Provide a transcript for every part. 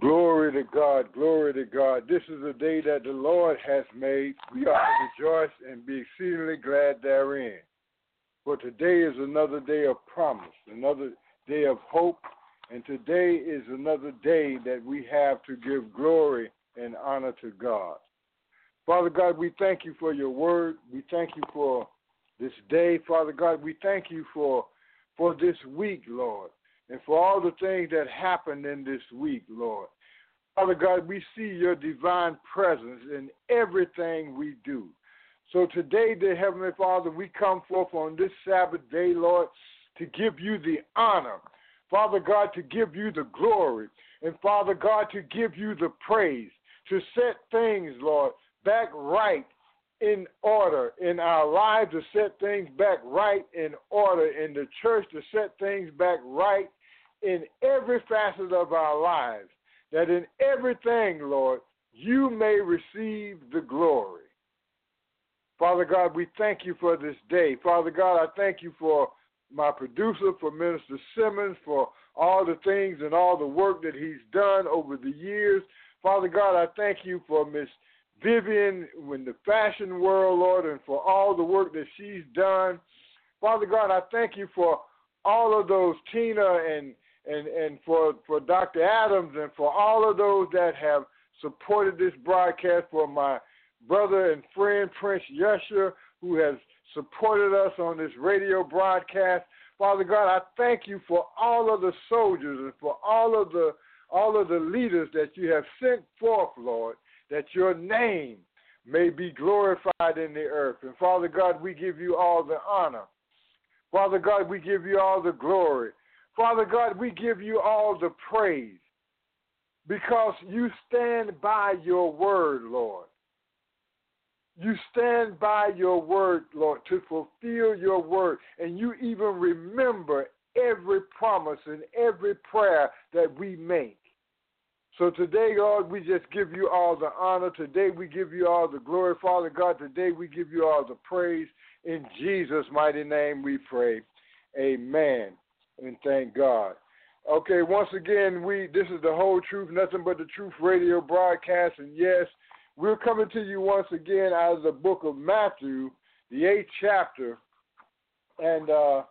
Glory to God, glory to God. This is a day that the Lord has made. We are to rejoice and be exceedingly glad therein. For today is another day of promise, another day of hope, and today is another day that we have to give glory and honor to God. Father God, we thank you for your word. We thank you for this day. Father God, we thank you for for this week, Lord and for all the things that happened in this week, Lord. Father God, we see your divine presence in everything we do. So today, dear Heavenly Father, we come forth on this Sabbath day, Lord, to give you the honor. Father God, to give you the glory. And Father God, to give you the praise. To set things, Lord, back right in order in our lives, to set things back right in order in the church, to set things back right in every facet of our lives, that in everything, Lord, you may receive the glory. Father God, we thank you for this day. Father God, I thank you for my producer, for Minister Simmons, for all the things and all the work that he's done over the years. Father God, I thank you for Miss Vivian in the fashion world, Lord, and for all the work that she's done. Father God, I thank you for all of those Tina and and and for for Dr. Adams and for all of those that have supported this broadcast for my brother and friend Prince Yesha who has supported us on this radio broadcast. Father God, I thank you for all of the soldiers and for all of the all of the leaders that you have sent forth, Lord, that your name may be glorified in the earth. And Father God, we give you all the honor. Father God, we give you all the glory. Father God, we give you all the praise because you stand by your word, Lord. You stand by your word, Lord, to fulfill your word. And you even remember every promise and every prayer that we make. So today, God, we just give you all the honor. Today, we give you all the glory. Father God, today we give you all the praise. In Jesus' mighty name we pray. Amen. And thank God. Okay, once again, we this is the whole truth, nothing but the truth radio broadcast. And yes, we're coming to you once again out of the book of Matthew, the eighth chapter. And uh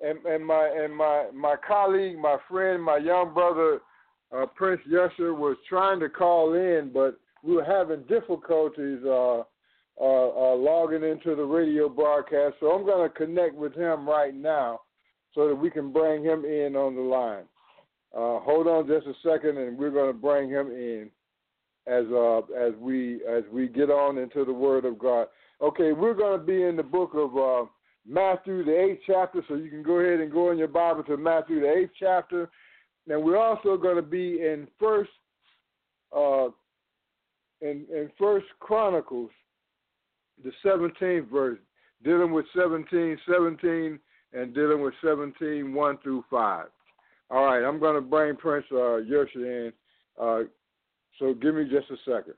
and, and my and my my colleague, my friend, my young brother, uh, Prince Yesher was trying to call in, but we were having difficulties uh, uh, uh, logging into the radio broadcast. So I'm going to connect with him right now so that we can bring him in on the line. Uh, hold on just a second, and we're going to bring him in as uh, as we as we get on into the Word of God. Okay, we're going to be in the book of uh, Matthew, the eighth chapter. So you can go ahead and go in your Bible to Matthew, the eighth chapter. Now we're also going to be in First uh, in in First Chronicles, the seventeenth verse, dealing with 17, 17, and dealing with 17, 1 through 5. All right, I'm going to bring Prince uh, in. Uh, so give me just a second.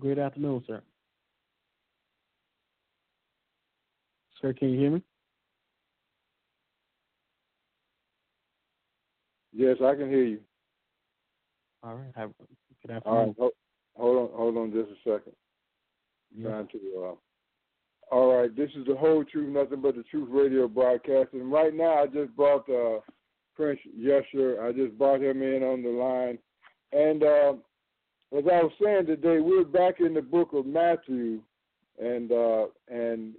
Good afternoon, sir. Sir, can you hear me? Yes, I can hear you. All right. Have, good All afternoon. right, hold, hold on, hold on, just a second. Yeah. Trying to. Uh, all right, this is the whole truth, nothing but the truth radio broadcast, and right now I just brought uh, Prince Yesher. I just brought him in on the line, and uh, as I was saying today, we're back in the book of Matthew, and uh, and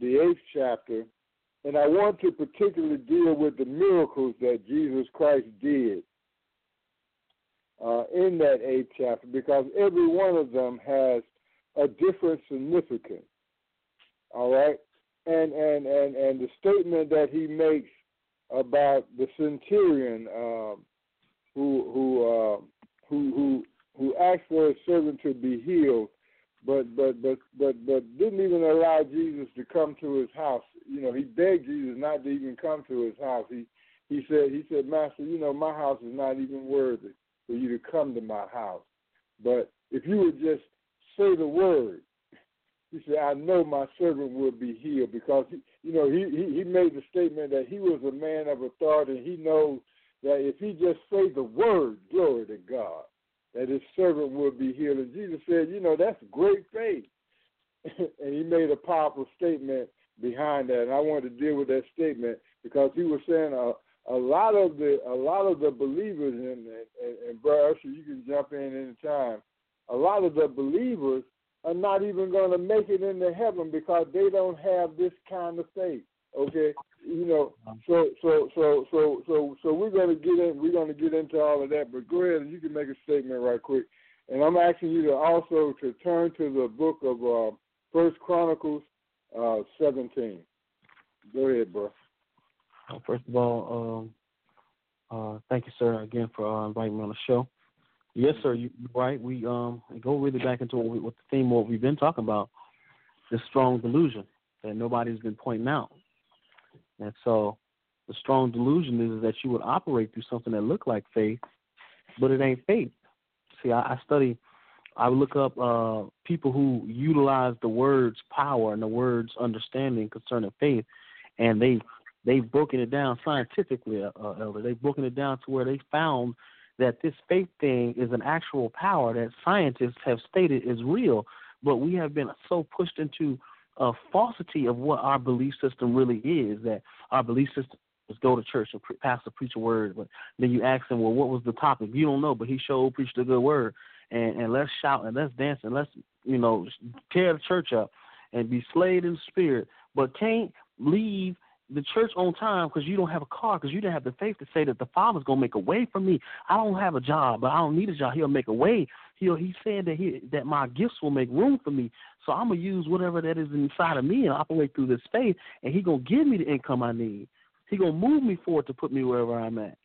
the eighth chapter, and I want to particularly deal with the miracles that Jesus Christ did uh, in that eighth chapter, because every one of them has a different significance. All right, and and and and the statement that he makes about the centurion um, who who uh, who who who asked for his servant to be healed, but but but but but didn't even allow Jesus to come to his house. You know, he begged Jesus not to even come to his house. He he said he said, Master, you know, my house is not even worthy for you to come to my house. But if you would just say the word, he said, I know my servant will be healed because he, you know he, he he made the statement that he was a man of authority. He knows that if he just say the word, glory to God, that his servant would be healed. And Jesus said, you know, that's great faith. and he made a powerful statement behind that. And I wanted to deal with that statement because he was saying a, a lot of the a lot of the believers and and, and Brother Usher, you can jump in anytime. A lot of the believers are not even going to make it into heaven because they don't have this kind of faith. Okay, you know, so so so so so so we're going to get in. We're to get into all of that. But go ahead and you can make a statement right quick. And I'm asking you to also to turn to the book of uh, First Chronicles uh, 17. Go ahead, bro. First of all, um, uh, thank you, sir, again for uh, inviting me on the show. Yes, sir, you, right. We um go really back into what, we, what the theme what we've been talking about, the strong delusion that nobody's been pointing out. And so, the strong delusion is that you would operate through something that looked like faith, but it ain't faith. See, I, I study, I look up uh, people who utilize the words power and the words understanding concerning faith, and they they've broken it down scientifically, uh, uh, Elder. They've broken it down to where they found that this faith thing is an actual power that scientists have stated is real, but we have been so pushed into a falsity of what our belief system really is that our belief system is go to church and pre- pastor preach a word, but then you ask them, well, what was the topic? You don't know, but he showed preached a good word, and and let's shout and let's dance and let's you know tear the church up and be slayed in spirit, but can't leave the church on time because you don't have a car because you didn't have the faith to say that the Father's gonna make a way for me. I don't have a job, but I don't need a job. He'll make a way. He'll he said that he that my gifts will make room for me. So I'm gonna use whatever that is inside of me and operate through this faith, and he gonna give me the income I need. He gonna move me forward to put me wherever I'm at.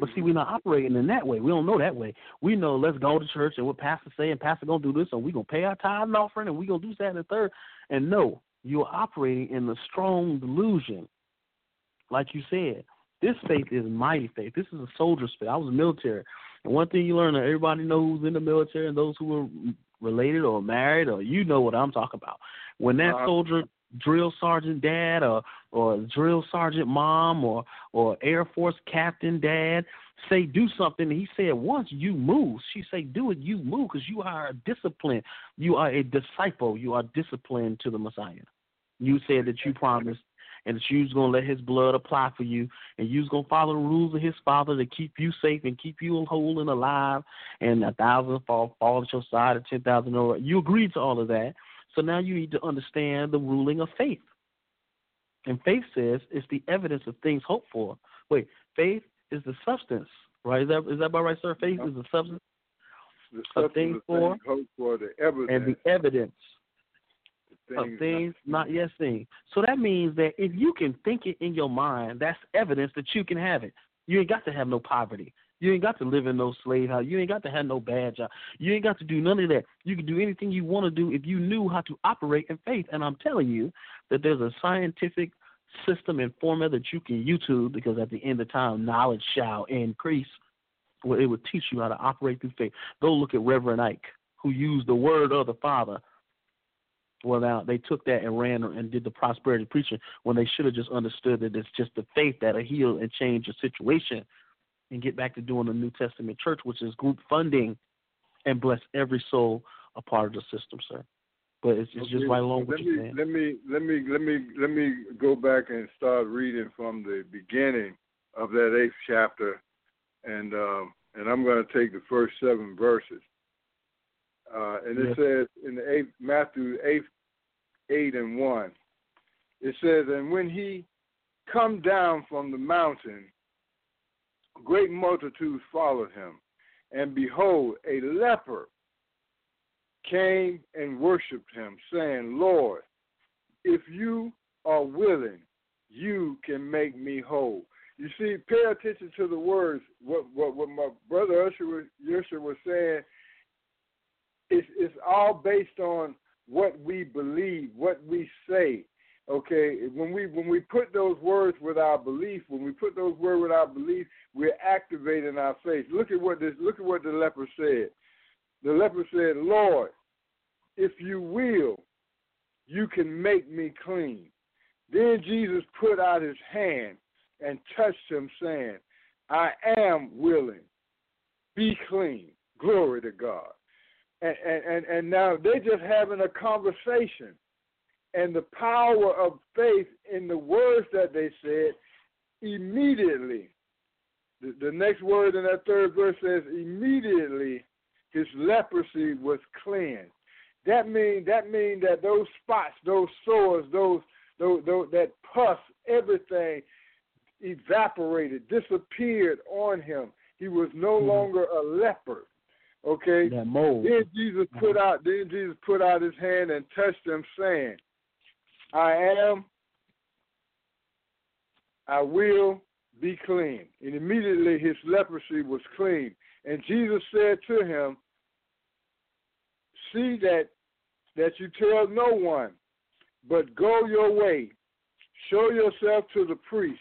But see, mm-hmm. we're not operating in that way. We don't know that way. We know let's go to church and what pastor say and pastor gonna do this and we gonna pay our tithe and offering and we gonna do that and the third. And no, you're operating in the strong delusion. Like you said, this faith is mighty faith. This is a soldier's faith. I was military. And one thing you learn that everybody knows who's in the military and those who are related or married or you know what I'm talking about. When that Uh-huh. soldier drill sergeant dad or or drill sergeant mom or or Air Force captain dad say do something, he said once you move, she say do it, you move because you are a discipline, you are a disciple, you are disciplined to the Messiah. You said that you promised and that you was gonna let his blood apply for you and you was gonna follow the rules of his father to keep you safe and keep you whole and alive and a thousand fall fall at your side and ten thousand over. You agreed to all of that. So now you need to understand the ruling of faith. And faith says it's the evidence of things hoped for. Wait, faith is the substance, right? Is that is that about right, sir? Faith is the substance The of substance things of for- things hoped for the evidence and the evidence of of things not yet seen. So that means that if you can think it in your mind, that's evidence that you can have it. You ain't got to have no poverty. You ain't got to live in no slave house. You ain't got to have no bad job. You ain't got to do none of that. You can do anything you want to do if you knew how to operate in faith. And I'm telling you that there's a scientific system and formula that you can YouTube because at the end of time, knowledge shall increase. Where it will teach you how to operate through faith. Go look at Reverend Ike, who used the word of the Father well, now they took that and ran and did the prosperity preaching when they should have just understood that it's just the faith that'll heal and change the situation and get back to doing the New Testament church, which is group funding and bless every soul a part of the system, sir. But it's, it's just Okay, right along let you're. Let me let me let me let me go back and start reading from the beginning of that eighth chapter, and um, and I'm going to take the first seven verses. Uh, and it Yes. says in the eighth, Matthew 8, 8 and 1, it says, And when he come down from the mountain, great multitudes followed him. And behold, a leper came and worshipped him, saying, Lord, if you are willing, you can make me whole. You see, pay attention to the words. What what, what my brother Usher was, Usher was saying. It's it's all based on what we believe, what we say. Okay, when we when we put those words with our belief, when we put those words with our belief, we're activating our faith. Look at what this. Look at what the leper said. The leper said, "Lord, if you will, you can make me clean." Then Jesus put out his hand and touched him, saying, I am willing. Be clean. Glory to God. And, and, and, now they're just having a conversation. And the power of faith in the words that they said, immediately, the, the next word in that third verse says, immediately his leprosy was cleansed. That means that mean that those spots, those sores, those, those, those that pus, everything evaporated, disappeared on him. He was no Mhm. longer a leper. Okay. That mold. Then Jesus put uh-huh. out then Jesus put out his hand and touched him, saying, I am, I will be clean. And immediately his leprosy was clean. And Jesus said to him, See that that you tell no one, but go your way, show yourself to the priest,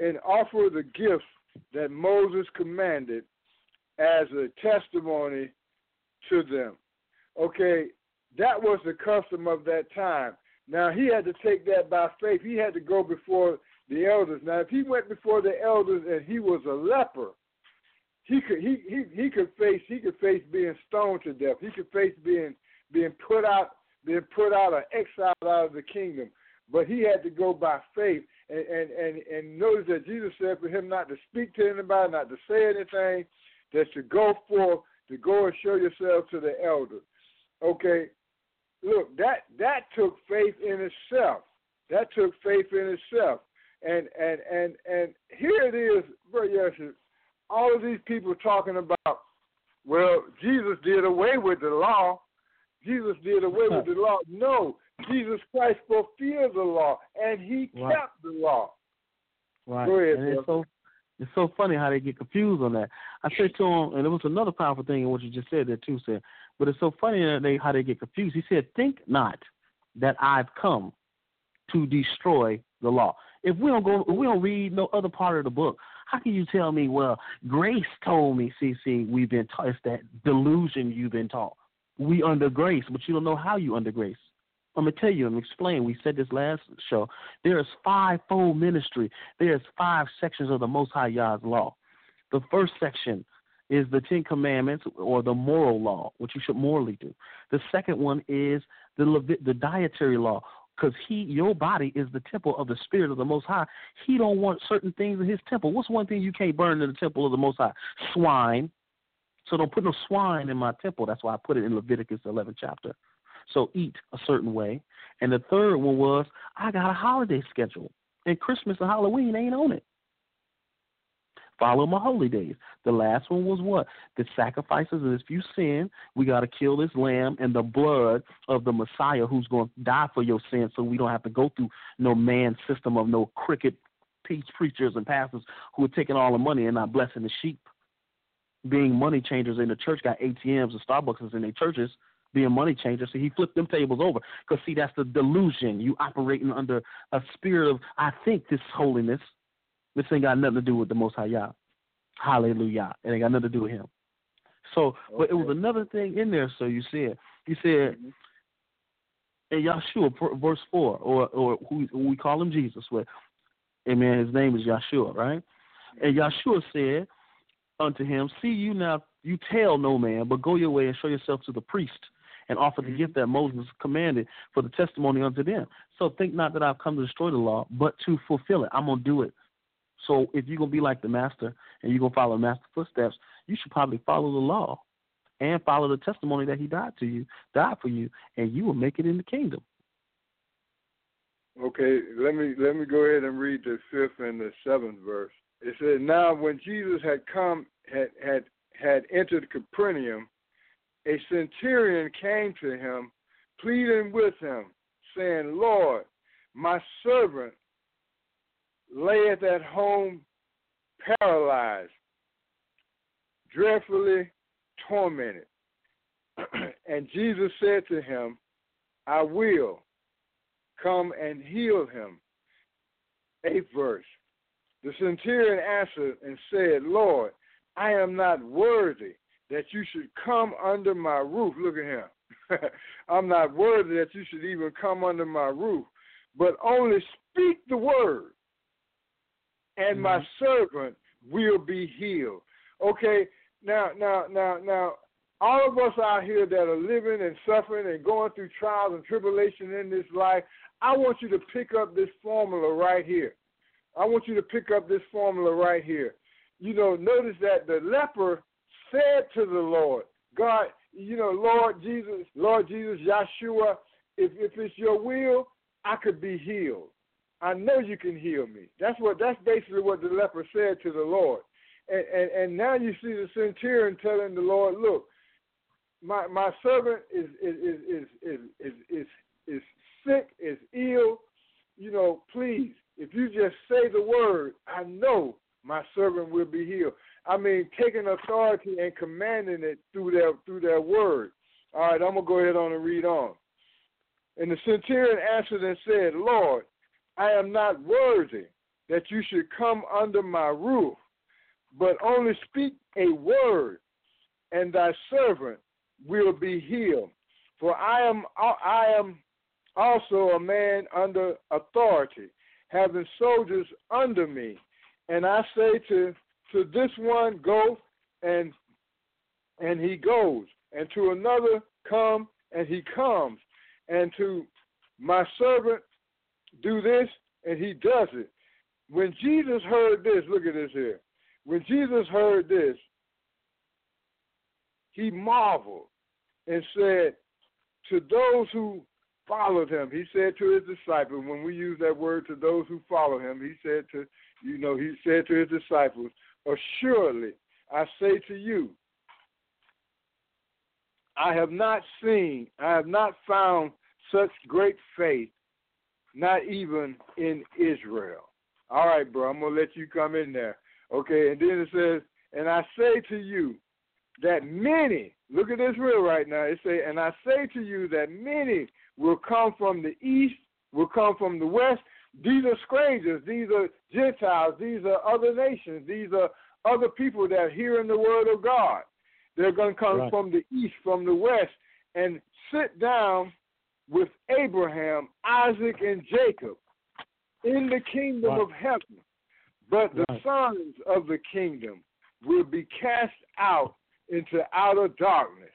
and offer the gifts that Moses commanded as a testimony to them. Okay, that was the custom of that time. Now he had to take that by faith. He had to go before the elders. Now if he went before the elders and he was a leper, he could he he, he could face he could face being stoned to death. He could face being being put out being put out or exiled out of the kingdom. But he had to go by faith. And, and, and, and notice that Jesus said for him not to speak to anybody, not to say anything, just to go forth, to go and show yourself to the elders. Okay, look, that that took faith in itself. That took faith in itself. And and and and here it is, very yes, all of these people talking about, well, Jesus did away with the law. Jesus did away with the law. No, Jesus Christ fulfilled the law, and He Right. kept the law. Right. Ahead, and it's so it's so funny how they get confused on that. I said to him, and it was another powerful thing in what you just said there too, said. But it's so funny that they how they get confused. He said, "Think not that I've come to destroy the law." If we don't go, we don't read no other part of the book, how can you tell me? Well, grace told me, CC, we've been taught. It's that delusion you've been taught. We under grace, but you don't know how you under grace. I'm gonna tell you and explain. We said this last show. There is fivefold ministry. There's five sections of the Most High Yah's law. The first section is the Ten Commandments or the moral law, what you should morally do. The second one is the Levit- the dietary law, because he, your body, is the temple of the Spirit of the Most High. He don't want certain things in His temple. What's one thing you can't burn in the temple of the Most High? Swine. So don't put no swine in my temple. That's why I put it in Leviticus 11 chapter. So eat a certain way. And the third one was I got a holiday schedule, and Christmas and Halloween ain't on it. Follow my holy days. The last one was what? The sacrifices. And if you sin, we got to kill this lamb and the blood of the Messiah who's going to die for your sins so we don't have to go through no man system of no crooked peace preachers and pastors who are taking all the money and not blessing the sheep. Being money changers in the church, got ATMs and Starbucks in their churches being money changers. So he flipped them tables over. Because, see, that's the delusion. You operating under a spirit of, I think this holiness. This ain't got nothing to do with the Most High Yah. Hallelujah. It ain't got nothing to do with him. So, but it was another thing in there. So you said, you said, mm-hmm. in Yahshua, verse 4, or, or who we call him Jesus, where, amen, his name is Yahshua, right? And mm-hmm. Yahshua said unto him, See you now, you tell no man, but go your way and show yourself to the priest and offer the gift mm-hmm. that Moses commanded for the testimony unto them. So think not that I've come to destroy the law, but to fulfill it. I'm going to do it. So if you're gonna be like the master and you're gonna follow the master footsteps, you should probably follow the law and follow the testimony that he died to you, died for you, and you will make it in the kingdom. Okay, let me let me go ahead and read the fifth and the seventh verse. It says, "Now when Jesus had come had had had entered Capernaum, a centurion came to him, pleading with him, saying, Lord, my servant layeth at home paralyzed, dreadfully tormented. and Jesus said to him, I will come and heal him. Eighth verse. The centurion answered and said, Lord, I am not worthy that you should come under my roof. Look at him. I'm not worthy that you should even come under my roof, but only speak the word, and mm-hmm. my servant will be healed. Okay, now, now, now, now, all of us out here that are living and suffering and going through trials and tribulation in this life, I want you to pick up this formula right here. I want you to pick up this formula right here. You know, notice that the leper said to the Lord, God, you know, Lord Jesus, Lord Jesus, Yeshua, if, if it's your will, I could be healed. I know you can heal me. That's what that's basically what the leper said to the Lord. And and, and now you see the centurion telling the Lord, look, my my servant is is is is is is, is sick, is ill. You know, please, if you just say the word, I know my servant will be healed. I mean, taking authority and commanding it through their through their word. All right, I'm gonna go ahead on and read on. And the centurion answered and said, Lord, I am not worthy that you should come under my roof, but only speak a word, and thy servant will be healed. For I am I am also a man under authority, having soldiers under me. And I say to to this one go and and he goes. And to another come and he comes. And to my servant do this and he does it. When jesus heard this look at this here. When jesus heard this he marveled and said to those who followed him he said to his disciples when we use that word to those who follow him he said to you know he said to his disciples Assuredly, I say to you, I have not seen, I have not found such great faith, not even in Israel. All right, bro, I'm going to let you come in there. Okay, and then it says, and I say to you that many, look at Israel right now, it say, and I say to you that many will come from the east, will come from the west, these are strangers. These are Gentiles. These are other nations. These are other people that are hearing the word of God. They're going to come right. from the east, from the west, and sit down with Abraham, Isaac, and Jacob in the kingdom right. of heaven. But the right. sons of the kingdom will be cast out into outer darkness.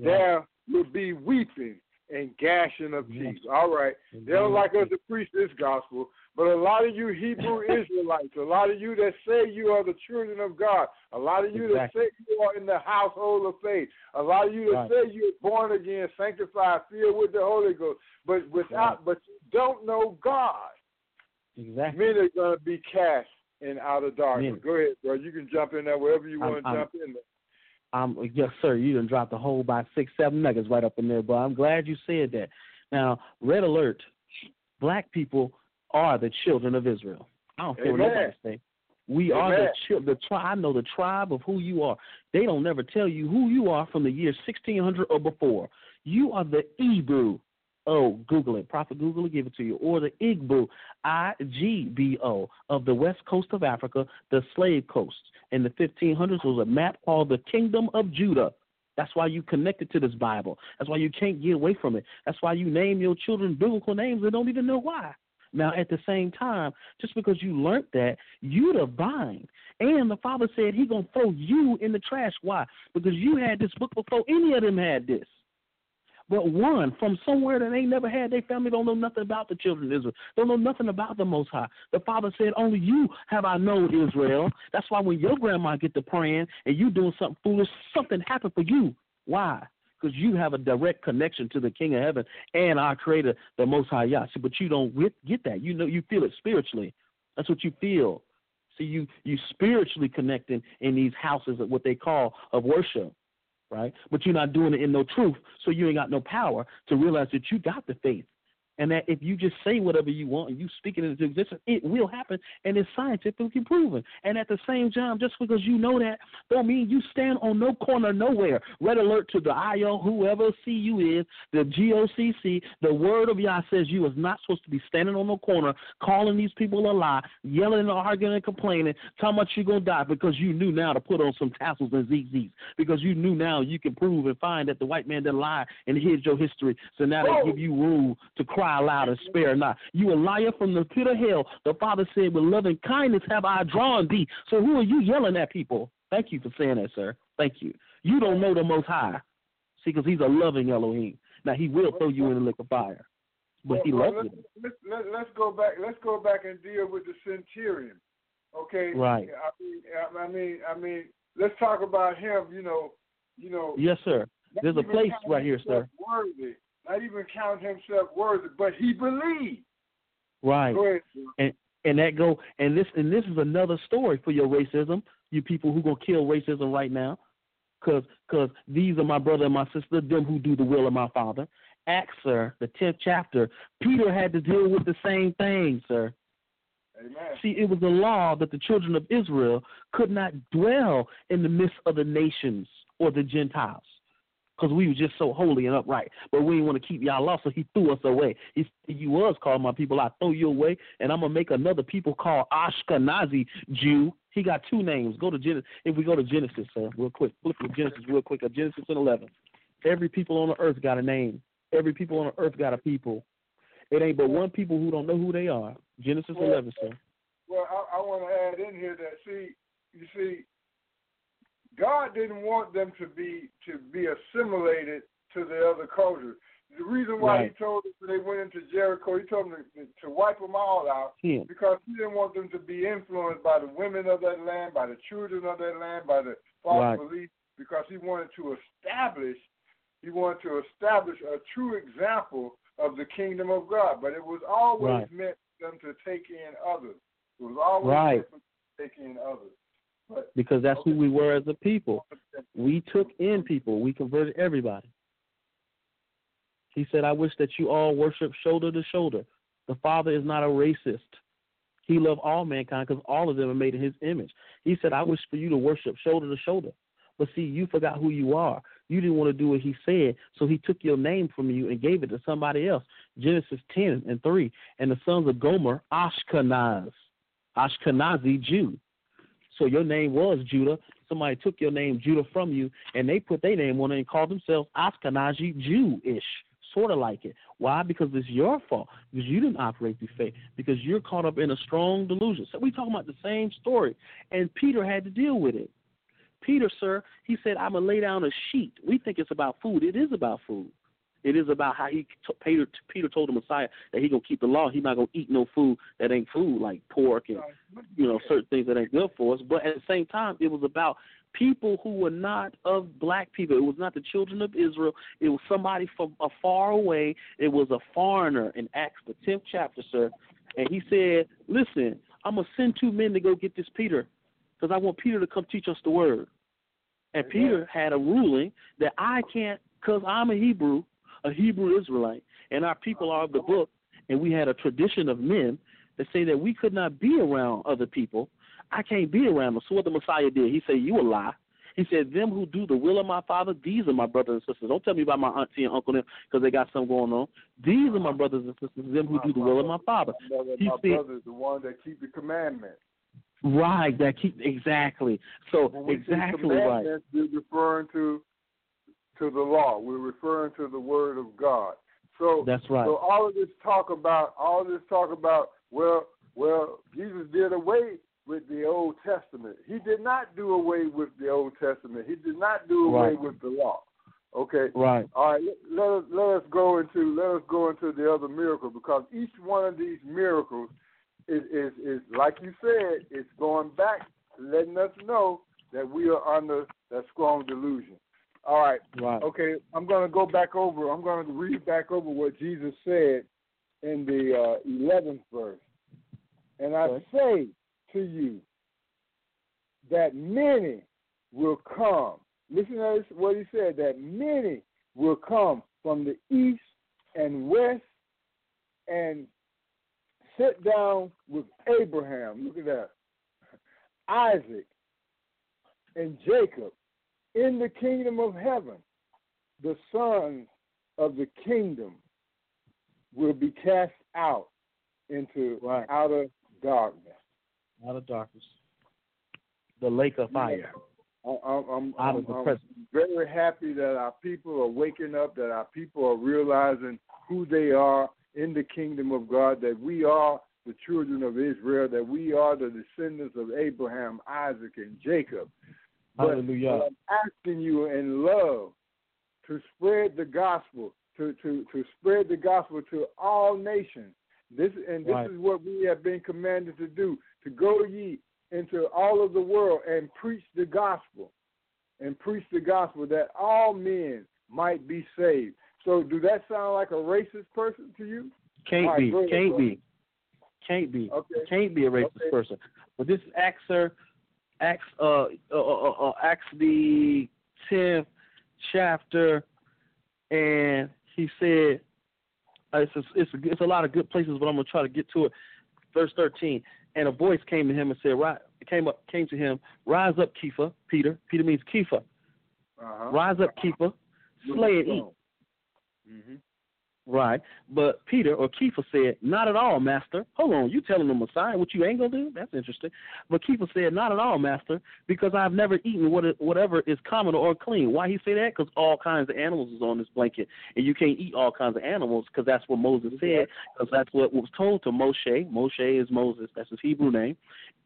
There will be weeping and gashing of teeth. All right. They don't like us to preach this gospel, but a lot of you Hebrew Israelites, a lot of you that say you are the children of God, a lot of you exactly. that say you are in the household of faith, a lot of you that right. say you're born again, sanctified, filled with the Holy Ghost, but without, right. but you don't know God. Exactly. Men are going to be cast in outer darkness. Go ahead, bro. You can jump in there wherever you want to jump in there. Um, yes, sir. You done dropped the whole by six, seven nuggets right up in there, but I'm glad you said that. Now, red alert: black people are the children of Israel. I don't what nobody say. We Amen. are the children. The tri- I know the tribe of who you are. They don't never tell you who you are from the year 1600 or before. You are the Hebrew O, Google it. Prophet Google will give it to you. Or the Igbo, I G B O, of the west coast of Africa, the slave coast. In the 1500s, was a map called the Kingdom of Judah. That's why you connected to this Bible. That's why you can't get away from it. That's why you name your children biblical names and don't even know why. Now, at the same time, just because you learned that, you the vine. And the Father said he going to throw you in the trash. Why? Because you had this book before any of them had this. But one from somewhere that they never had. Their family don't know nothing about the children of Israel. Don't know nothing about the Most High. The Father said, "Only you have I known Israel." That's why when your grandma get to praying and you doing something foolish, something happened for you. Why? Because you have a direct connection to the King of Heaven and our Creator, the Most High Yah. See, but you don't get that. You know, you feel it spiritually. That's what you feel. See, you you spiritually connecting in these houses of what they call of worship right? But you're not doing it in no truth, so you ain't got no power to realize that you got the faith and that if you just say whatever you want and you speak it into existence, it will happen, and it's scientifically proven. And at the same time, just because you know that, don't mean you stand on no corner nowhere. Red alert to the IO, whoever CU is, the GOCC. The word of Yah says you is not supposed to be standing on no corner, calling these people a lie, yelling and arguing and complaining, talking about you're gonna die because you knew now to put on some tassels and zigzags because you knew now you can prove and find that the white man didn't lie and hid your history. So now they give you room to cry cry aloud and spare not. You a liar from the pit of hell. The Father said, With loving kindness have I drawn thee. So who are you yelling at people? Thank you for saying that, sir. Thank you. You don't know the Most High. See, because He's a loving Elohim. Now He will throw you in the lake of fire, but He well, loves you. Let's, let, let's go back. Let's go back and deal with the centurion. Okay. Right. I mean, I mean, I mean, let's talk about him. You know, you know. Yes, sir. There's a place right here, sir. Worthy not even count himself worthy, but he believed. Right. Ahead, and and that go and this and this is another story for your racism. You people who gonna kill racism right now, cause cause these are my brother and my sister, them who do the will of my Father. Acts, sir, the tenth chapter. Peter had to deal with the same thing, sir. Amen. See, it was a law that the children of Israel could not dwell in the midst of the nations or the Gentiles because we were just so holy and upright. But we didn't want to keep y'all lost, so he threw us away. He you was called my people. I throw you away, and I'm gonna make another people called Ashkenazi Jew. He got two names. Go to Genesis. If we go to Genesis, sir, real quick, flip to Genesis real quick. Genesis and eleven. Every people on the earth got a name. Every people on the earth got a people. It ain't but one people who don't know who they are. Genesis well, 11, sir. Well, I, I want to add in here that see, you see, God didn't want them to be to be assimilated to the other culture. The reason why right. he told them they went into Jericho, he told them to, to wipe them all out yeah. because he didn't want them to be influenced by the women of that land, by the children of that land, by the false right. beliefs, because he wanted to establish he wanted to establish a true example of the kingdom of God. But it was always right. meant for them to take in others. It was always right. meant for them to take in others because that's who we were as a people. We took in people. We converted everybody. He said, I wish that you all worship shoulder to shoulder. The Father is not a racist. He loved all mankind because all of them are made in his image. He said, I wish for you to worship shoulder to shoulder. But see, you forgot who you are. You didn't want to do what he said, so he took your name from you and gave it to somebody else. Genesis 10 and 3. And the sons of Gomer, Ashkenaz, Ashkenazi Jew. So your name was Judah. Somebody took your name Judah from you, and they put their name on it and called themselves Ashkenazi Jewish, sort of like it. Why? Because it's your fault. Because you didn't operate through faith. Because you're caught up in a strong delusion. So we talking about the same story, and Peter had to deal with it. Peter, sir, he said, "I'm gonna lay down a sheet." We think it's about food. It is about food. It is about how he Peter Peter told the Messiah that he gonna keep the law. He's not gonna eat no food that ain't food like pork and you know certain things that ain't good for us. But at the same time, it was about people who were not of black people. It was not the children of Israel. It was somebody from afar away. It was a foreigner in Acts the tenth chapter, sir. And he said, "Listen, I'm gonna send two men to go get this Peter, because I want Peter to come teach us the word." And Peter had a ruling that I can't, because I'm a Hebrew a Hebrew Israelite, and our people are of the book, and we had a tradition of men that say that we could not be around other people. I can't be around them. So what the Messiah did, he said, You a lie. He said, Them who do the will of my father, these are my brothers and sisters. Don't tell me about my auntie and uncle because they got something going on. These are my brothers and sisters, them who do the will of my father. He my said, brothers, the one that keep the commandments. Right, that keep exactly. So exactly right. Referring to to the law. We're referring to the word of God. So that's right. So all of this talk about all this talk about well, well, Jesus did away with the Old Testament. He did not do away with the Old Testament. He did not do away right. with the law. Okay. Right. All right. Let, let us let us go into let us go into the other miracle because each one of these miracles is is, is like you said, it's going back, letting us know that we are under that strong delusion. All right. Right. Okay. I'm going to go back over. I'm going to read back over what Jesus said in the uh, 11th verse. And I Okay. say to you that many will come. Listen to this, what he said that many will come from the east and west and sit down with Abraham. Look at that. Isaac and Jacob in the kingdom of heaven. The sons of the kingdom will be cast out into Right. outer darkness. Out of darkness. The lake of fire. I- I'm, I'm, Out I'm, the I'm presence. very happy that our people are waking up, that our people are realizing who they are in the kingdom of God, that we are the children of Israel, that we are the descendants of Abraham, Isaac, and Jacob. But Hallelujah. I'm asking you in love to spread the gospel, to, to, to spread the gospel to all nations. This and this Right. is what we have been commanded to do: to go ye into all of the world and preach the gospel, and preach the gospel that all men might be saved. So, do that sound like a racist person to you? Can't right, be. Can't be. Can't be. Okay. Can't be a racist Okay. person. But this is Acts, sir. Acts, uh, uh, uh, uh, Acts the tenth chapter, and he said, uh, it's a, it's a, it's a lot of good places, but I'm gonna try to get to it. Verse thirteen, and a voice came to him and said, "Rise." Came up, came to him. Rise up, Kepha. Peter. Peter means Kepha. Uh-huh. Rise up, Kepha. Slay and eat. Mm-hmm. Right. But Peter or Kepha said, Not at all, Master. Hold on, you telling the Messiah what you ain't gonna do? That's interesting. But Kepha said, Not at all, Master, because I've never eaten what whatever is common or clean. Why he say that? Because all kinds of animals is on this blanket, and you can't eat all kinds of animals because that's what Moses said. Because that's what was told to Moshe. Moshe is Moses. That's his Hebrew name.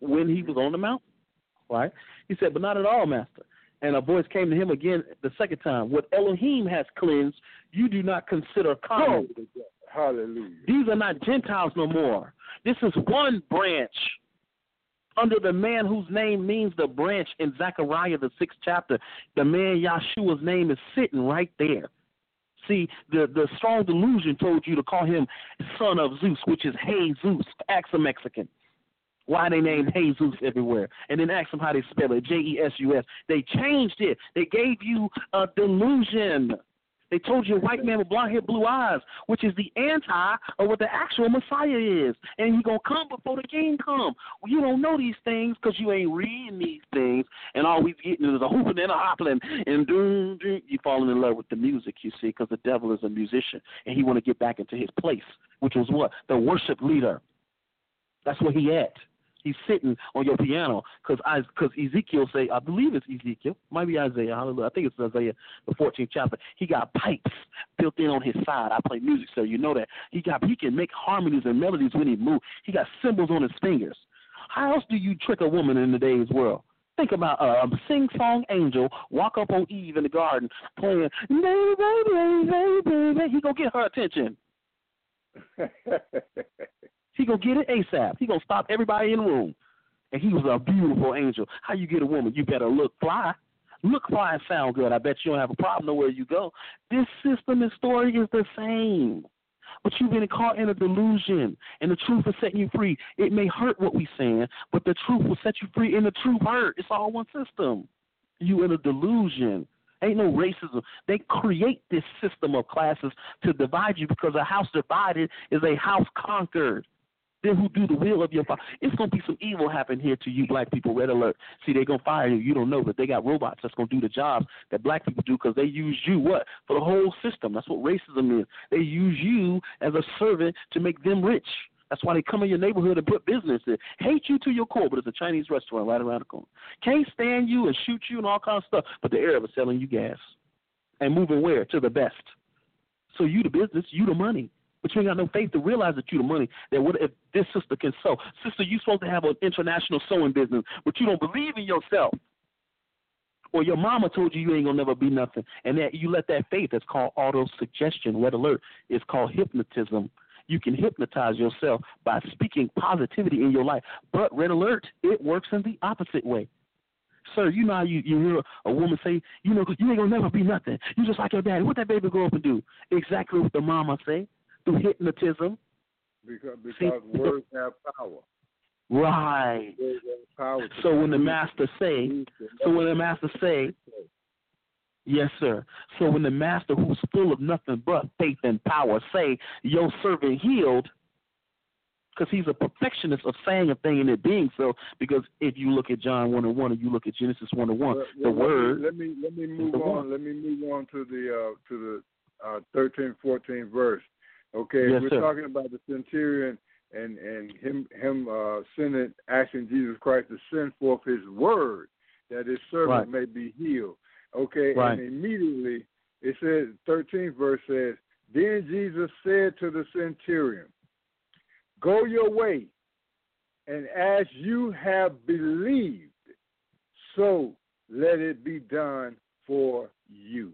When he was on the mountain, right? He said, But not at all, Master. And a voice came to him again the second time. What Elohim has cleansed, you do not consider common. Hallelujah. These are not Gentiles no more. This is one branch under the man whose name means the branch in Zechariah, the sixth chapter. The man Yahshua's name is sitting right there. See, the, the strong delusion told you to call him son of Zeus, which is Jesus. Ask a Mexican. Why they named Jesus everywhere. And then ask them how they spell it, J E S U S. They changed it. They gave you a delusion. They told you a white man with blonde hair, blue eyes, which is the anti of what the actual Messiah is. And he to come before the king come. Well, you don't know these things because you ain't reading these things. And all we getting is a hooping and a hopping and doom, doom. You falling in love with the music, you see, because the devil is a musician. And he want to get back into his place, which was what? The worship leader. That's where he at. He's sitting on your piano. Because because Ezekiel say I believe it's Ezekiel might be Isaiah hallelujah I think it's Isaiah the 14th chapter. He got pipes built in on his side. I play music so you know that. He got he can make harmonies and melodies when he move. He got cymbals on his fingers. How else do you trick a woman in today's world? Think about uh, a sing song angel walk up on Eve in the garden playing baby baby baby baby. He gonna get her attention he gonna get it ASAP. He gonna stop everybody in the room. And he was a beautiful angel. How you get a woman? You better look fly. Look fly and sound good. I bet you don't have a problem nowhere you go. This system and story is the same. But you've been caught in a delusion, and the truth is setting you free. It may hurt what we saying, but the truth will set you free, and the truth hurt. It's all one system. You in a delusion. Ain't no racism. They create this system of classes to divide you because a house divided is a house conquered. Who do the will of your father? It's gonna be some evil happen here to you, black people. Red alert. See, they're gonna fire you. You don't know, but they got robots that's gonna do the jobs that black people do because they use you what for the whole system. That's what racism is. They use you as a servant to make them rich. That's why they come in your neighborhood and put business in. Hate you to your core, but it's a Chinese restaurant right around the corner. Can't stand you and shoot you and all kinds of stuff, but the Arab is selling you gas and moving where to the best. So you the business, you the money. But you ain't got no faith to realize that you the money. That what if this sister can sew? Sister, you supposed to have an international sewing business, but you don't believe in yourself. or your mama told you you ain't gonna never be nothing, and that you let that faith that's called auto suggestion, red alert, is called hypnotism. You can hypnotize yourself by speaking positivity in your life. But red alert, it works in the opposite way. Sir, you know how you, you hear a woman say, you know, you ain't gonna never be nothing. You just like your daddy. What that baby grow up and do? Exactly what the mama say through hypnotism. Because because words have power. Right. Words have power. So when the master say, so when the master say, yes, sir. So when the master who's full of nothing but faith and power say, your servant healed, because he's a perfectionist of saying a thing and it being so. Because if you look at John one and one, and you look at Genesis one and one, the word. Let me let me move on. one. Let me move on to the uh, to the uh, 13, 14 verse. Okay, Yes, we're sir. talking about the centurion and and him him uh, sending asking Jesus Christ to send forth His word that His servant may be healed. Okay, Right. and immediately it says 13th verse says, then Jesus said to the centurion, "Go your way, and as you have believed, so let it be done for you.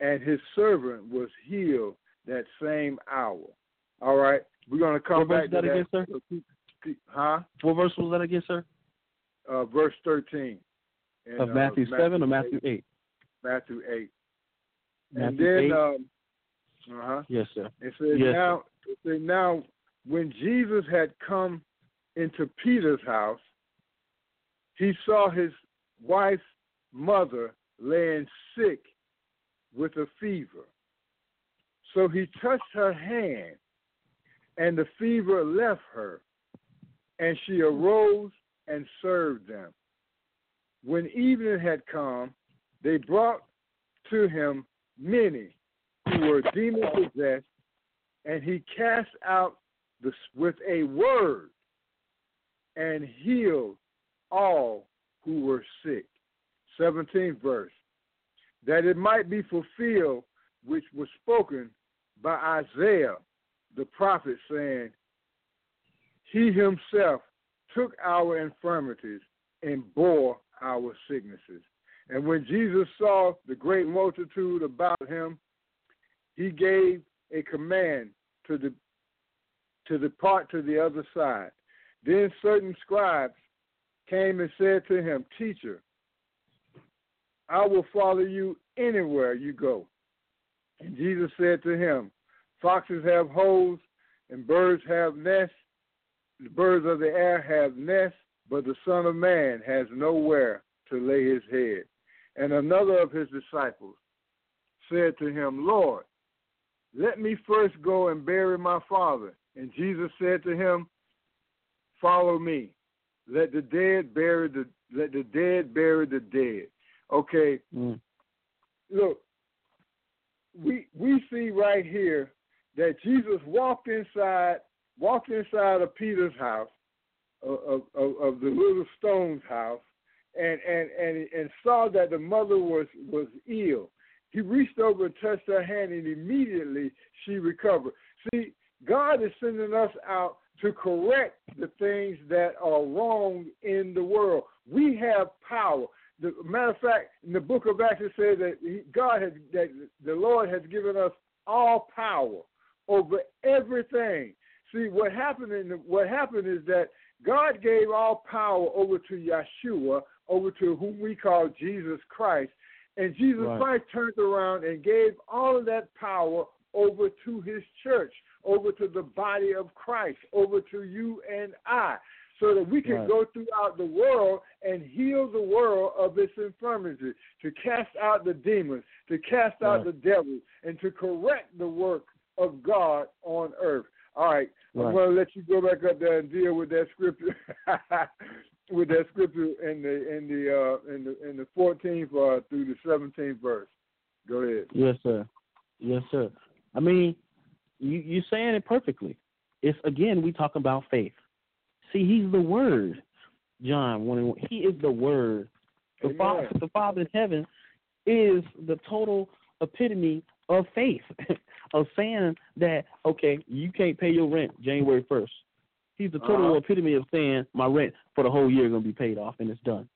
And his servant was healed that same hour. All right, we're going to come What verse back to that again, that. sir? So keep- keep- Huh? What verse was that again, sir? Uh, verse 13. in, Of uh, Matthew seven or Matthew 8. eight? Matthew 8. and Matthew then, eight. um, uh-huh. Yes, sir. It says Yes, now, it says now, when Jesus had come into Peter's house, he saw his wife's mother laying sick with a fever. So he touched her hand, and the fever left her, and she arose and served them. When evening had come, they brought to him many who were demon possessed, and he cast out the, with a word and healed all who were sick. 17th verse. That it might be fulfilled which was spoken by Isaiah the prophet, saying, He himself took our infirmities and bore our sicknesses. And when Jesus saw the great multitude about him, he gave a command to the to depart to the other side. Then certain scribes came and said to him, Teacher, I will follow you anywhere you go. And Jesus said to him, Foxes have holes and birds have nests. The birds of the air have nests, but the Son of Man has nowhere to lay his head. And another of his disciples said to him, Lord, let me first go and bury my father. And Jesus said to him, Follow me. Let the dead bury the let the dead bury the dead. Okay, Mm. look, we we see right here that Jesus walked inside walked inside of Peter's house, of of, of the little stone's house, and and and and saw that the mother was was ill. He reached over and touched her hand, and immediately she recovered. See, God is sending us out to correct the things that are wrong in the world. We have power. The matter of fact, in the book of Acts, it says that he, God has that the Lord has given us all power over everything. See, what happened in the, what happened is that God gave all power over to Yeshua, over to whom we call Jesus Christ, and Jesus Right. Christ turned around and gave all of that power over to his church, over to the body of Christ, over to you and I, so that we can Right. go throughout the world and heal the world of its infirmity, to cast out the demons, to cast out the devil, and to correct the work of God on earth. All right, I'm going to let you go back up there and deal with that scripture, with that scripture in the in the uh, in the in the 14th uh, through the 17th verse. Go ahead. Yes, sir. Yes, sir. I mean, you you're saying it perfectly. It's again we talk about faith. See, he's the word. John one and one. He is the word. The Amen. Father the Father in heaven is the total epitome of faith. of saying that, okay, you can't pay your rent January first. He's the total Uh-huh. epitome of saying my rent for the whole year is gonna be paid off and it's done.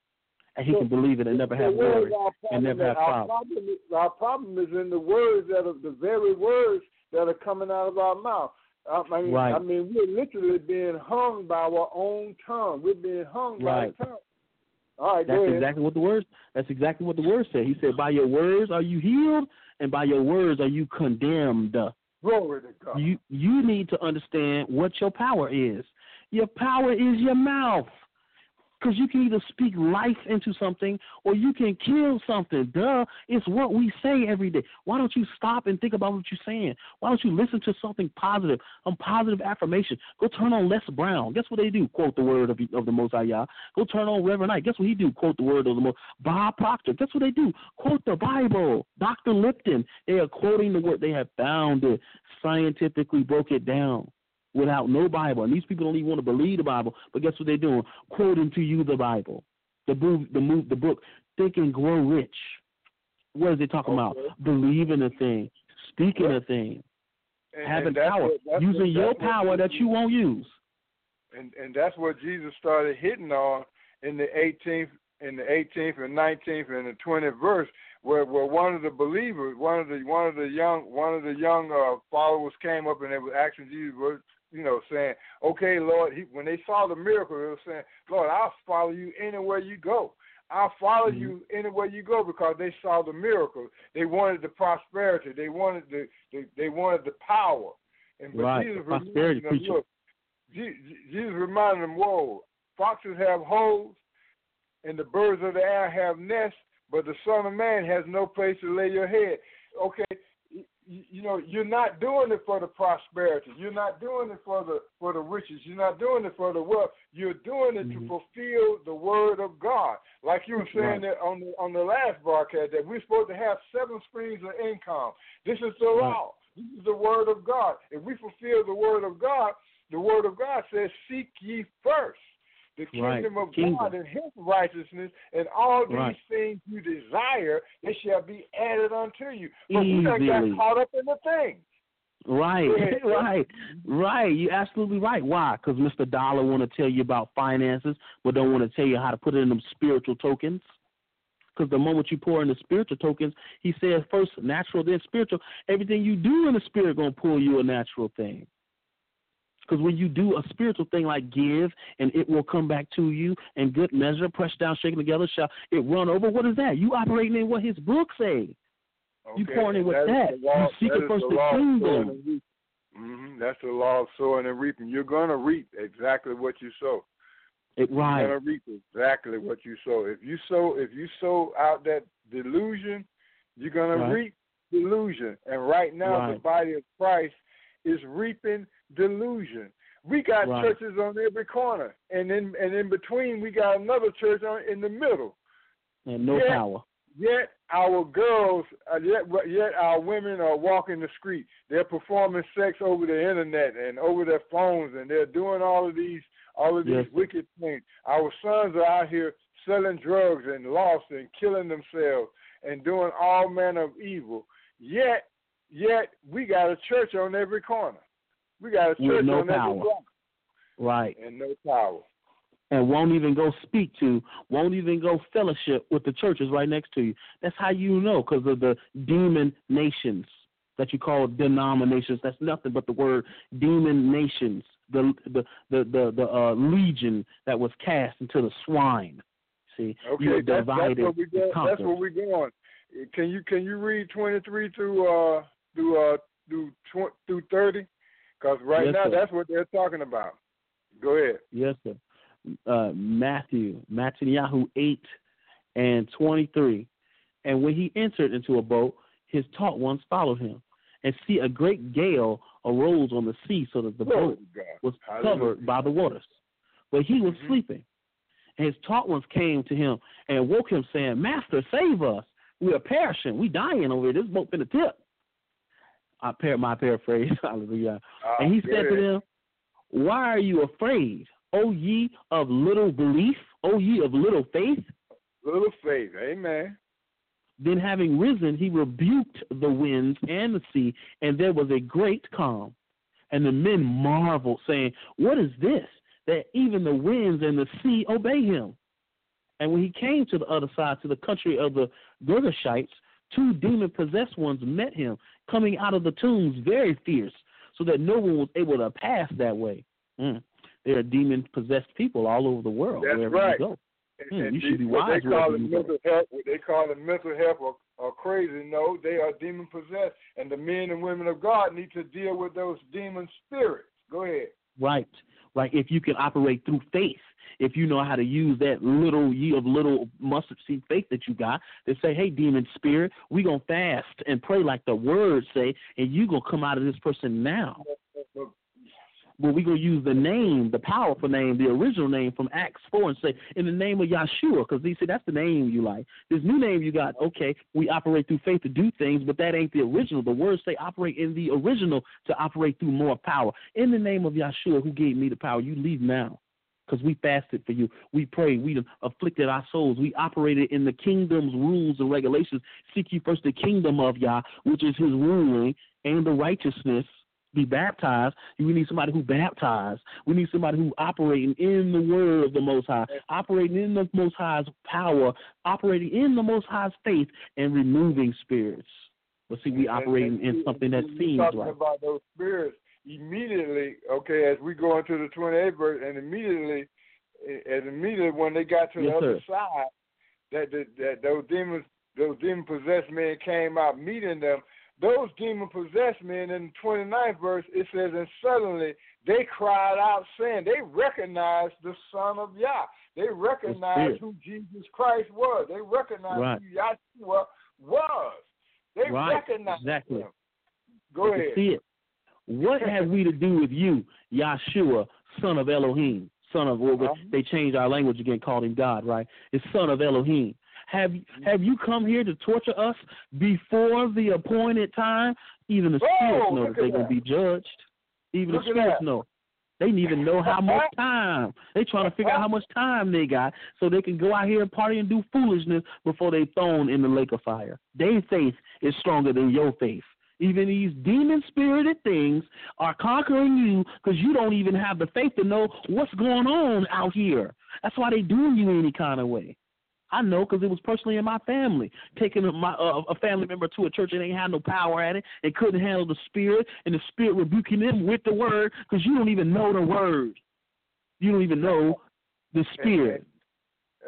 and he So- can believe it and never have worry and never have our problems. problem, is, our problem is in the words that are the very words that are coming out of our mouth. I mean, Right. I mean, we're literally being hung by our own tongue. We're being hung Right. by the tongue. All right, That's exactly what the words. That's exactly what the word said. He said, "By your words are you healed, and by your words are you condemned." Glory to God. You you need to understand what your power is. Your power is your mouth. Because you can either speak life into something or you can kill something. Duh. It's what we say every day. Why don't you stop and think about what you're saying? Why don't you listen to something positive, a positive affirmation? Go turn on Les Brown. Guess what they do? Quote the word of, of the Most High Yah. Go turn on Reverend Ike. Guess what he do? Quote the word of the Most Bob Proctor. Guess what they do? Quote the Bible. Dr. Lipton. They are quoting the word. They have found it, scientifically broke it down without no Bible. And these people don't even want to believe the Bible. But guess what they're doing? Quoting to you the Bible, the book, the move, the book. Think and grow rich. What is it talking Okay. about? Believing a thing, speaking a thing, And- having and power, what- using what- your what power that you won't use. and and that's what Jesus started hitting on in the 18th, in the 18th and 19th and the 20th verse, where where one of the believers, one of the one of the young one of the young uh, followers came up and they were asking Jesus, you know, saying, "Okay, Lord," he, when they saw the miracle, they were saying, "Lord, I'll follow you anywhere you go." I'll follow Mhm. you anywhere you go because they saw the miracle. They wanted the prosperity. They wanted the, the they wanted the power. And but Right, Jesus the prosperity reminded them, preacher. look, Je- Je- Jesus reminded them, whoa, foxes have holes and the birds of the air have nests, but the Son of Man has no place to lay your head. Okay, you know, you're not doing it for the prosperity. You're not doing it for the for the riches. You're not doing it for the wealth. You're doing it Mhm. to fulfill the word of God. Like you were saying Right. that on the on the last broadcast that we're supposed to have seven streams of income. This is the law. This is the word of God. If we fulfill the word of God, the word of God says, "Seek ye first the Right, kingdom of kingdom. God and His righteousness, and all these Right. things you desire, it shall be added unto you." But we done got caught up in the thing. Right, right, right. You're absolutely right. Why? Because Mr. Dollar want to tell you about finances, but don't want to tell you how to put it in them spiritual tokens. Because the moment you pour in the spiritual tokens, he says first natural, then spiritual. Everything you do in the spirit gonna pull you a natural thing. Because when you do a spiritual thing like give, and it will come back to you and good measure, pressed down, shaken together, shall it run over? What is that? You operating in what his book say. You pouring in with that. You seeking first the kingdom. hmm That's the law of sowing and reaping. You're gonna reap exactly what you sow. It right. You're right. gonna reap exactly what you sow. If you sow, if you sow out that delusion, you're gonna Right. reap delusion. And right now, the body of Christ is reaping delusion. We got Right. churches on every corner, and in and in between, we got another church on in the middle. And no Yeah. power. Yet our girls, uh, yet yet our women are walking the street. They're performing sex over the internet and over their phones, and they're doing all of these all of these Yes. wicked things. Our sons are out here selling drugs and lost and killing themselves and doing all manner of evil. Yet, yet we got a church on every corner. We got a With no power. Right. and no power. And won't even go speak to, won't even go fellowship with the churches right next to you. That's how you know, because of the demon nations that you call denominations. That's nothing but the word demon nations. The the the the, the uh, legion that was cast into the swine. See, Okay, you that's, that's divided. where we and go. That's where we're going. Can you can you read twenty three through uh through uh through tw- through thirty? Because right Yes, now sir. that's what they're talking about. Go ahead. Yes, sir. Uh, Matthew, Mattithyahu 8 and 23. And when he entered into a boat, his taught ones followed him. And see, a great gale arose on the sea, so that the boat God. was Hallelujah. covered by the waters. But he was Mhm. sleeping. And his taught ones came to him and woke him, saying, Master, save us. We are perishing. We dying over here. This boat finna tip. I par- my paraphrase. Hallelujah. Uh, And he said to them, Why are you afraid, O ye of little belief, O ye of little faith? little faith, amen. Then having risen, he rebuked the winds and the sea, and there was a great calm. And the men marveled, saying, What is this? That even the winds and the sea obey him. And when he came to the other side, to the country of the Girgashites, two demon possessed ones met him, coming out of the tombs very fierce, so that no one was able to pass that way. Mm. There are demon possessed people all over the world. That's wherever right. you go. And, Hmm, and you should be wise They call it you go. mental health. What they call it mental health or, or crazy. No, they are demon possessed, and the men and women of God need to deal with those demon spirits. Go ahead. Right. Right. If you can operate through faith, if you know how to use that little ye of little mustard seed faith that you got, to say, Hey, demon spirit, we gonna fast and pray like the words say, and you gonna come out of this person now. Well, we're gonna use the name, the powerful name, the original name from Acts four, and say in the name of Yahshua, because they say that's the name you like. This new name you got, okay, we operate through faith to do things, but that ain't the original. The words say operate in the original to operate through more power. In the name of Yahshua, who gave me the power, you leave now. Because we fasted for you. We prayed. We afflicted our souls. We operated in the kingdom's rules and regulations. Seek ye first the kingdom of Yah, which is his ruling, and the righteousness be baptized. We need somebody who baptized. We need somebody who operating in the word of the Most High, operating in the Most High's power, operating in the Most High's faith, and removing spirits. But see, we operating in something that seems talking right. about those spirits immediately. Okay, as we go into the twenty eighth verse, and immediately, and immediately when they got to the Yes, other sir. side, that, that that those demons, those demon possessed men came out meeting them. Those demon possessed men in the 29th verse, it says, and suddenly they cried out, saying, they recognized the Son of Yah. They recognized who Jesus Christ was. They recognized Right. who Yahshua was. They Right, recognized exactly. him. Go ahead. See it. What have we to do with you, Yahshua, son of Elohim, son of Uh-huh. they changed our language again, called him God, right? It's son of Elohim. Have have you come here to torture us before the appointed time? Even the spirits know that they're gonna be judged. Even Look the spirits know. They didn't even know how much time. They trying to figure out how much time they got so they can go out here and party and do foolishness before they thrown in the lake of fire. Their faith is stronger than your faith. Even these demon spirited things are conquering you because you don't even have the faith to know what's going on out here. That's why they doing you any kind of way. I know because it was personally in my family. Taking my uh, a family member to a church that ain't had no power at it and couldn't handle the spirit, and the spirit rebuking them with the word because you don't even know the word. You don't even know the spirit.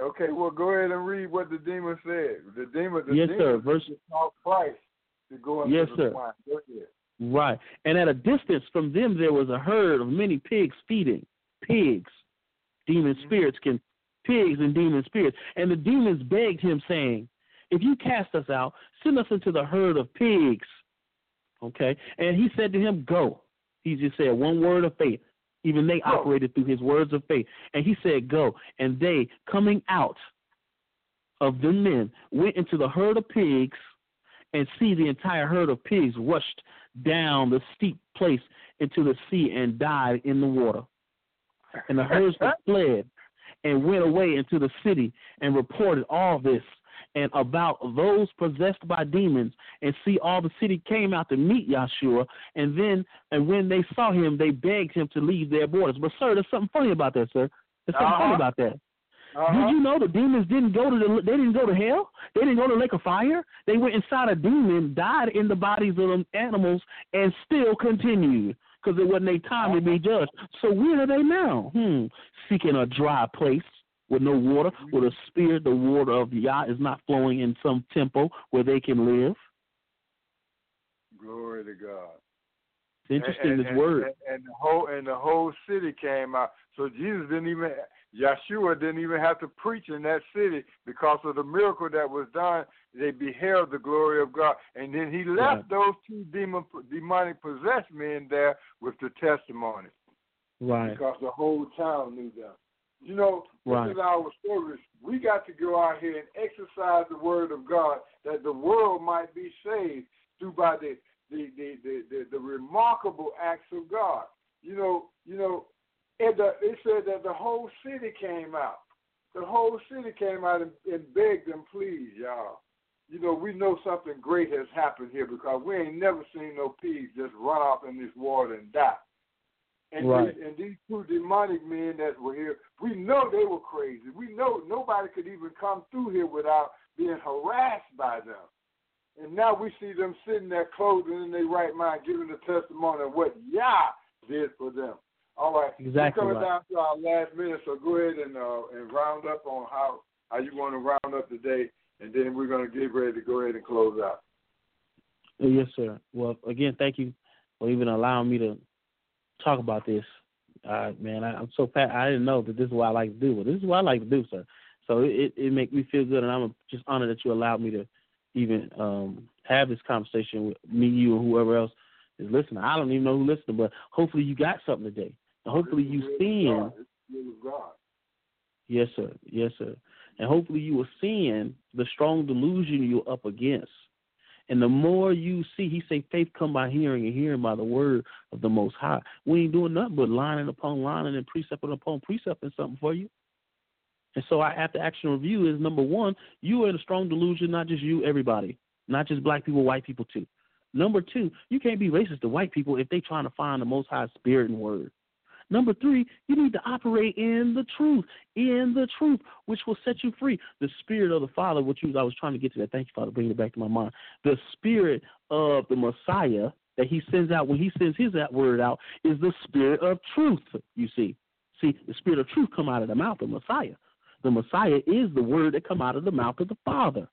Okay, well, go ahead and read what the demon said. The demon, the Yes, demon sir. Verse called Christ to go into Yes, the sir. swine. Go ahead. Right. And at a distance from them there was a herd of many pigs feeding. Pigs. Demon spirits can pigs and demon spirits. And the demons begged him, saying, If you cast us out, send us into the herd of pigs. Okay? And he said to him, Go. He just said one word of faith. Even they operated through his words of faith. And he said, Go. And they, coming out of the men, went into the herd of pigs and see the entire herd of pigs rushed down the steep place into the sea and died in the water. And the herdsmen fled and went away into the city and reported all this and about those possessed by demons and see all the city came out to meet Yahshua and then and when they saw him they begged him to leave their borders. But sir, there's something funny about that, sir. There's something funny Uh-huh. about that. Uh-huh. Did you know the demons didn't go to the they didn't go to hell? They didn't go to the lake of fire. They went inside a demon, died in the bodies of them animals, and still continued because it wasn't their time to be judged. So where are they now? Hmm, seeking a dry place with no water, with a spirit. The water of Yah is not flowing in some temple where they can live. Glory to God. It's interesting and, this and, word. And, and the whole and the whole city came out. So Jesus didn't even Yeshua didn't even have to preach in that city because of the miracle that was done. They beheld the glory of God, and then he left Right. those two demon demonic possessed men there with the testimony right. because the whole town knew them. You know, this Right. is our service. We got to go out here and exercise the word of God that the world might be saved through by the the the the, the, the remarkable acts of God. You know, you know, and the, it said that the whole city came out. The whole city came out and, and begged them, please, y'all. You know, we know something great has happened here because we ain't never seen no pigs just run off in this water and die. And, Right. these, and these two demonic men that were here, we know they were crazy. We know nobody could even come through here without being harassed by them. And now we see them sitting there clothed and in their right mind, giving the testimony of what Yah did for them. All right. Exactly We're coming right. down to our last minute, so go ahead and uh, and round up on how how you want to round up today, and then we're going to get ready to go ahead and close out. Yes, sir. Well, again, thank you for even allowing me to talk about this. Uh, man, I, I'm so fat. I didn't know that this is what I like to do. But this is what I like to do, sir. So it it, it make me feel good, and I'm just honored that you allowed me to even um have this conversation with me, you, and whoever else is listening. I don't even know who listening, but hopefully you got something today. Hopefully you seeing. Yes, sir. Yes, sir. And hopefully you are seeing the strong delusion you're up against. And the more you see, he say faith come by hearing and hearing by the word of the most high. We ain't doing nothing but lining upon lining and precept upon precept and something for you. And so our after action review is number one, you are in a strong delusion, not just you, everybody. Not just black people, white people too. Number two, you can't be racist to white people if they trying to find the most high spirit and word. Number three, you need to operate in the truth, in the truth, which will set you free. The spirit of the Father, which you, I was trying to get to that. Thank you, Father, bringing it back to my mind. The spirit of the Messiah that He sends out when He sends His word out is the spirit of truth. You see, see, the spirit of truth come out of the mouth of Messiah. The Messiah is the word that come out of the mouth of the Father.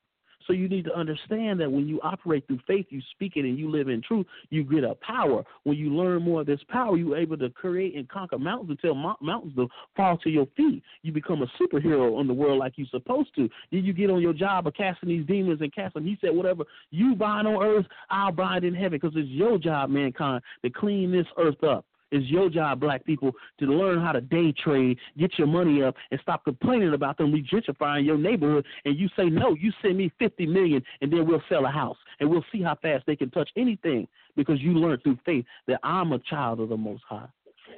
So you need to understand that when you operate through faith, you speak it and you live in truth, you get a power. When you learn more of this power, you're able to create and conquer mountains until mo- mountains will fall to your feet. You become a superhero in the world like you're supposed to. Then you get on your job of casting these demons and casting. He said, whatever you bind on earth, I'll bind in heaven because it's your job, mankind, to clean this earth up. It's your job, black people, to learn how to day trade, get your money up, and stop complaining about them regentrifying your neighborhood. And you say, no, you send me fifty million, and then we'll sell a house, and we'll see how fast they can touch anything because you learned through faith that I'm a child of the Most High,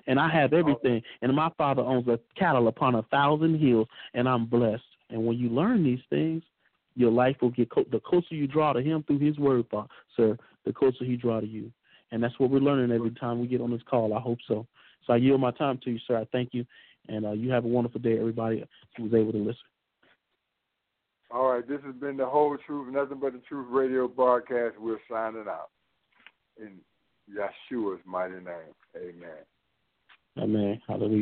and I have everything, and my Father owns a cattle upon a thousand hills, and I'm blessed. And when you learn these things, your life will get co- the closer you draw to Him through His Word, Fa- sir. The closer He draw to you. And that's what we're learning every time we get on this call. I hope so. So I yield my time to you, sir. I thank you. And uh, you have a wonderful day, everybody who was able to listen. All right, this has been the whole truth, nothing but the truth radio broadcast. We're signing out in Yeshua's mighty name. Amen. Amen. Hallelujah.